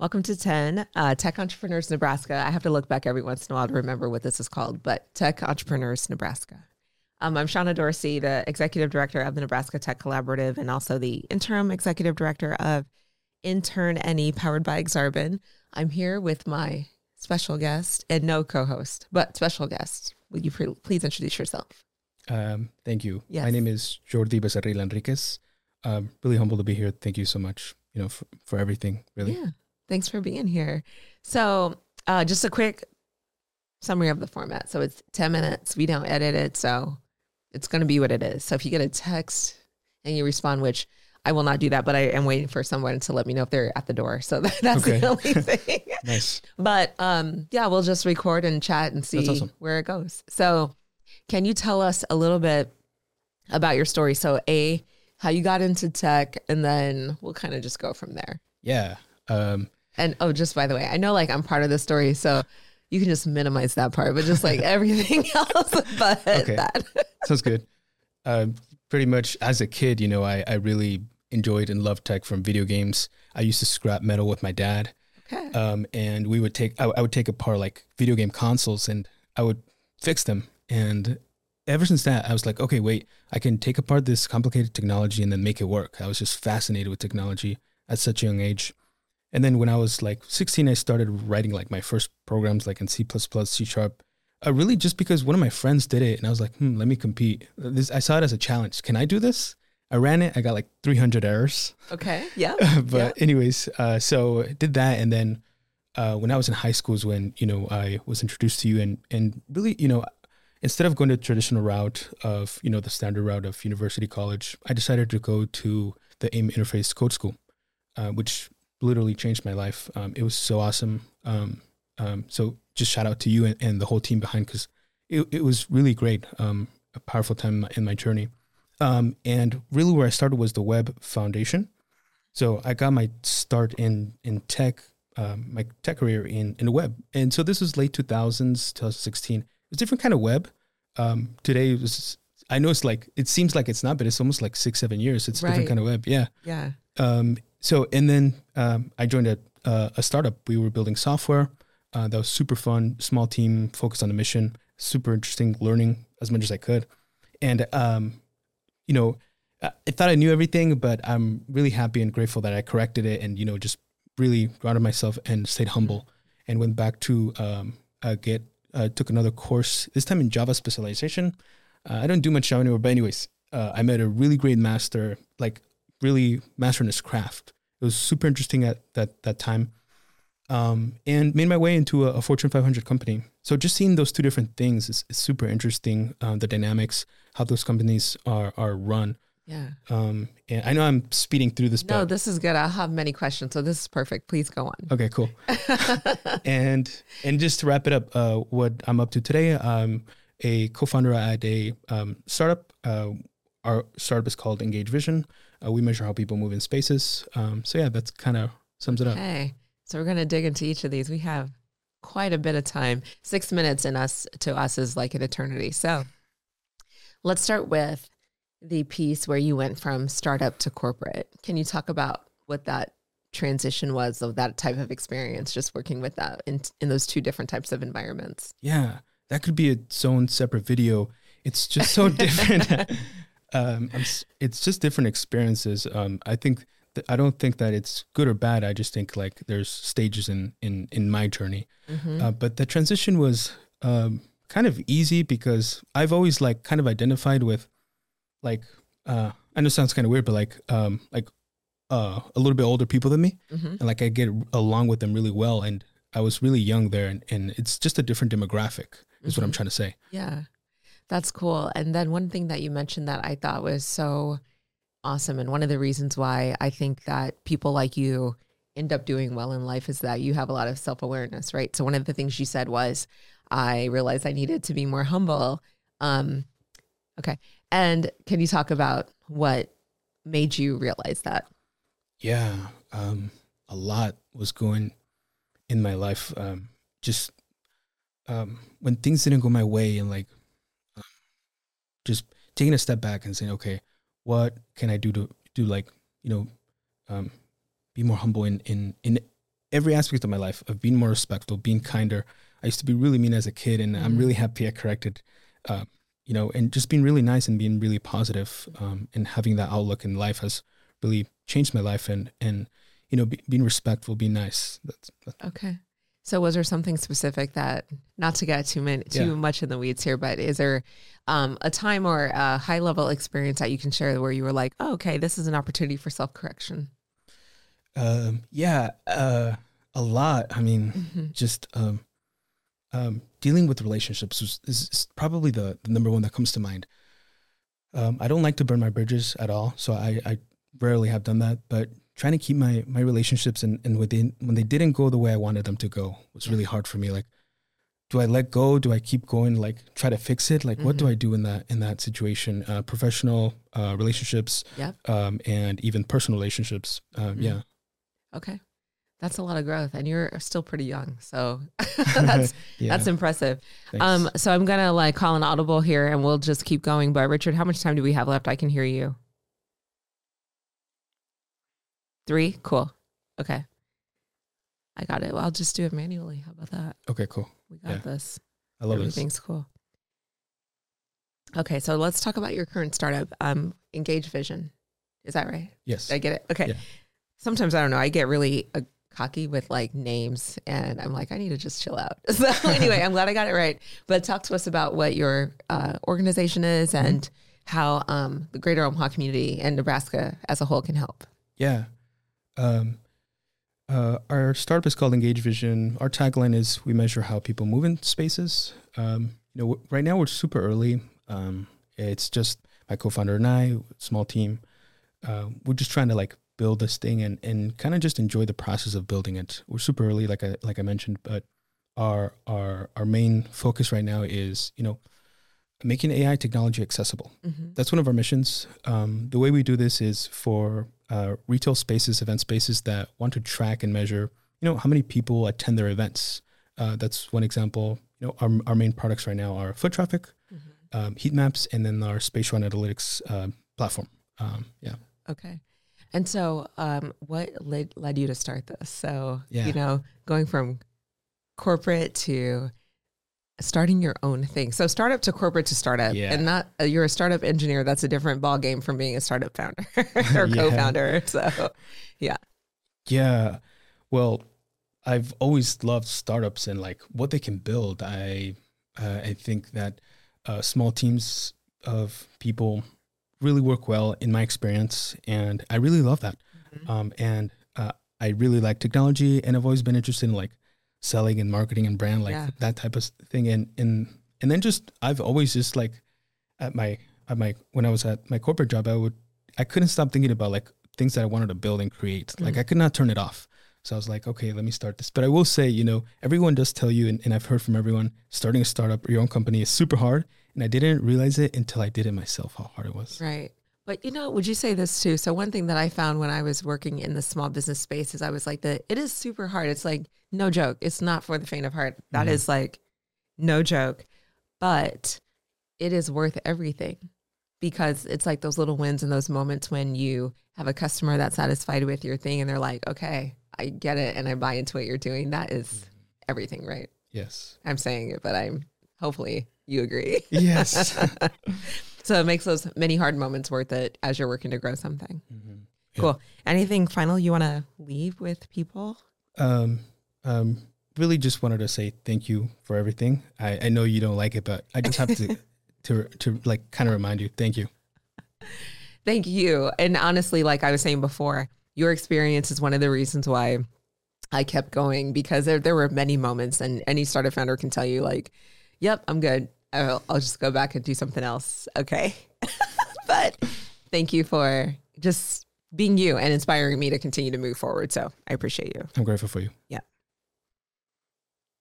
Welcome to 10 uh, Tech Entrepreneurs Nebraska. I have to look back every once in a while to remember what this is called, but Tech Entrepreneurs Nebraska. Um, I'm Shonna Dorsey, the Executive Director of the Nebraska Tech Collaborative and also the Interim Executive Director of Intern NE powered by Exarban. I'm here with my special guest and no co host, but special guest. Would you pre- please introduce yourself? Um, thank you. Yes. My name is Jordi Becerril Enriquez. Um, really humble to be here. Thank you so much, you know, for, for everything, really. Yeah. Thanks for being here. So, uh, just a quick summary of the format. So, it's 10 minutes. We don't edit it. So, it's going to be what it is. So, if you get a text and you respond, which I will not do that, but I am waiting for someone to let me know if they're at the door. So, that's Okay. the only thing. Nice. but um, yeah, we'll just record and chat and see awesome. where it goes. So, can you tell us a little bit about your story? So, A, how you got into tech, and then we'll kind of just go from there. Yeah. Um, And oh, just by the way, I know like I'm part of the story, so you can just minimize that part, but just like everything else but Okay. that. sounds good. Um, pretty much as a kid, you know, I, I really enjoyed and loved tech from video games. I used to scrap metal with my dad. Okay. um, and we would take I, I would take apart like video game consoles and I would fix them. And ever since that, I was like, okay, wait, I can take apart this complicated technology and then make it work. I was just fascinated with technology at such a young age. And then when I was like 16, I started writing like my first programs like in C++, C Sharp. Uh, really just because one of my friends did it and I was like, hmm, let me compete. This I saw it as a challenge. Can I do this? I ran it. I got like 300 errors. Okay. Yeah. but anyways, uh, so I did that, and then uh, when I was in high school is when you know I was introduced to you, and and really you know instead of going the traditional route of you know the standard route of university college, I decided to go to the AIM Interface Code School, uh, which literally changed my life. Um, it was so awesome. Um, um, so just shout out to you and, and the whole team behind because it, it was really great. Um, a powerful time in my, in my journey. Um, and really where I started was the web foundation. So I got my start in in tech, um, my tech career in in the web, and so this was late two thousands, two thousand sixteen. It was a different kind of web. Um, today it was. I know it's like it seems like it's not, but it's almost like six seven years. It's a different kind of web. Yeah. Yeah. Um, so and then um, I joined a uh, a startup. We were building software. Uh, that was super fun. Small team, focused on the mission. Super interesting. Learning as much as I could, and um, you know, I I thought I knew everything, but I'm really happy and grateful that I corrected it and you know just really grounded myself and stayed humble and went back to um, uh, get uh, took another course this time in Java specialization. Uh, I don't do much Java anymore, but anyways, uh, I met a really great master, like really mastering his craft. It was super interesting at that that time, um, and made my way into a, a Fortune 500 company. So just seeing those two different things is, is super interesting. Uh, the dynamics, how those companies are are run. Yeah. Um, and I know I'm speeding through this, No, but this is good. I'll have many questions. So this is perfect. Please go on. okay, cool. and and just to wrap it up, uh, what I'm up to today, I'm a co-founder at a um, startup. Uh, our startup is called Engage Vision. Uh, we measure how people move in spaces. Um, so yeah, that's kind of sums it up. Okay. So we're going to dig into each of these. We have quite a bit of time. Six minutes in us to us is like an eternity. So let's start with the piece where you went from startup to corporate. Can you talk about what that transition was of that type of experience, just working with that in, in those two different types of environments? Yeah, that could be its own separate video. It's just so different. Um, it's just different experiences. Um, I think th- I don't think that it's good or bad. I just think like there's stages in in in my journey. Mhm. Uh, but the transition was um, kind of easy because I've always like kind of identified with like uh, I know it sounds kind of weird, but like um, like uh, a little bit older people than me Mhm. and like I get along with them really well. And I was really young there, and, and it's just a different demographic, is what I'm Mhm. trying to say. Yeah, that's cool. And then one thing that you mentioned that I thought was so awesome, and one of the reasons why I think that people like you end up doing well in life is that you have a lot of self awareness, right? So one of the things you said was, I realized I needed to be more humble. Um, okay, and can you talk about what made you realize that? Yeah, um, a lot was going in my life. Um, just um, when things didn't go my way, and like just taking a step back and saying, okay, what can I do to do like you know, um, be more humble in in in every aspect of my life of being more respectful, being kinder. I used to be really mean as a kid, and I'm Mm. really happy I corrected. Uh, you know, and just being really nice and being really positive, um, and having that outlook in life has really changed my life. And and you know, be, being respectful, being nice. That's, that's Okay. So was there something specific that not to get too many, too Yeah. much in the weeds here, but is there um, a time or a high level experience that you can share where you were like, oh, okay, this is an opportunity for self correction? um, yeah, uh, a lot. I mean, Mhm. just um, um, dealing with relationships is, is, is probably the, the number one that comes to mind. Um, I don't like to burn my bridges at all, so I, I rarely have done that. But trying to keep my my relationships and and within when they didn't go the way I wanted them to go was Yeah. really hard for me. Like, do I let go? Do I keep going? Like, try to fix it? Like, what do Mhm. I do in that in that situation? Uh, professional uh, relationships, Yep. um, and even personal relationships. Um, Mhm. Yeah, Okay. That's a lot of growth and you're still pretty young. So that's yeah. that's impressive. thanks. Um so I'm going to like call an audible here and we'll just keep going, but Richard, how much time do we have left? I can hear you. 3. Cool. Okay. I got it. Well, I'll just do it manually. How about that? okay, cool. We got Yeah. this. I love this. Everything's cool. Okay, so let's talk about your current startup, um, Engage Vision. Is that right? Yes. Did I get it? Okay. Yeah. Sometimes I don't know. I get really uh, cocky with like names, and I'm like, I need to just chill out. So anyway, I'm glad I got it right. But talk to us about what your uh, organization is Mm-hmm. and how um, the Greater Omaha community and Nebraska as a whole can help. Yeah. Um, uh, our startup is called Engage Vision. Our tagline is "We measure how people move in spaces." Um, you know, w- right now we're super early. Um, it's just my co-founder and I, small team. Uh, we're just trying to like build this thing and, and kind of just enjoy the process of building it. We're super early, like I like I mentioned, but our our our main focus right now is you know making AI technology accessible Mm-hmm. that's one of our missions. Um, the way we do this is for uh, retail spaces, event spaces that want to track and measure, you know, how many people attend their events. Uh, that's one example. You know, our, our main products right now are foot traffic, Mm-hmm. um, heat maps, and then our spatial analytics uh, platform. Um, yeah, Okay. And so, um, what led, led you to start this? So, Yeah. you know, going from corporate to starting your own thing. So, startup to corporate to startup, Yeah. and not uh, you're a startup engineer. That's a different ball game from being a startup founder or Yeah. co-founder. So, yeah. Yeah. Well, I've always loved startups and like what they can build. I uh, I think that uh, small teams of people really work well in my experience, and I really love that. Mhm. Um, and uh, I really like technology, and I've always been interested in like selling and marketing and brand, like Yeah. that type of thing. And and and then just I've always just like at my at my when I was at my corporate job, I would I couldn't stop thinking about like things that I wanted to build and create. Like Mhm. I could not turn it off. So I was like, okay, let me start this. But I will say, you know, everyone does tell you, and, and I've heard from everyone, starting a startup or your own company is super hard. And I didn't realize it until I did it myself, how hard it was. right. But you know, would you say this too? So one thing that I found when I was working in the small business space is I was like, the it is super hard. It's like no joke. It's not for the faint of heart. That Mhm. is like no joke, but it is worth everything because it's like those little wins and those moments when you have a customer that's satisfied with your thing and they're like, okay, I get it and I buy into what you're doing. That is everything, right? Yes. I'm saying it, but I'm hopefully you agree. Yes. so it makes those many hard moments worth it as you're working to grow something. Mhm. Yeah. Cool. Anything final you want to leave with people? Um, um, really just wanted to say thank you for everything. I, I know you don't like it, but I just have to, to, to like kind of remind you, thank you. Thank you. And honestly, like I was saying before, your experience is one of the reasons why I kept going because there, there were many moments, and any startup founder can tell you, like, yep, I'm good. I'll, I'll just go back and do something else. Okay. but thank you for just being you and inspiring me to continue to move forward. So I appreciate you. I'm grateful for you. Yeah.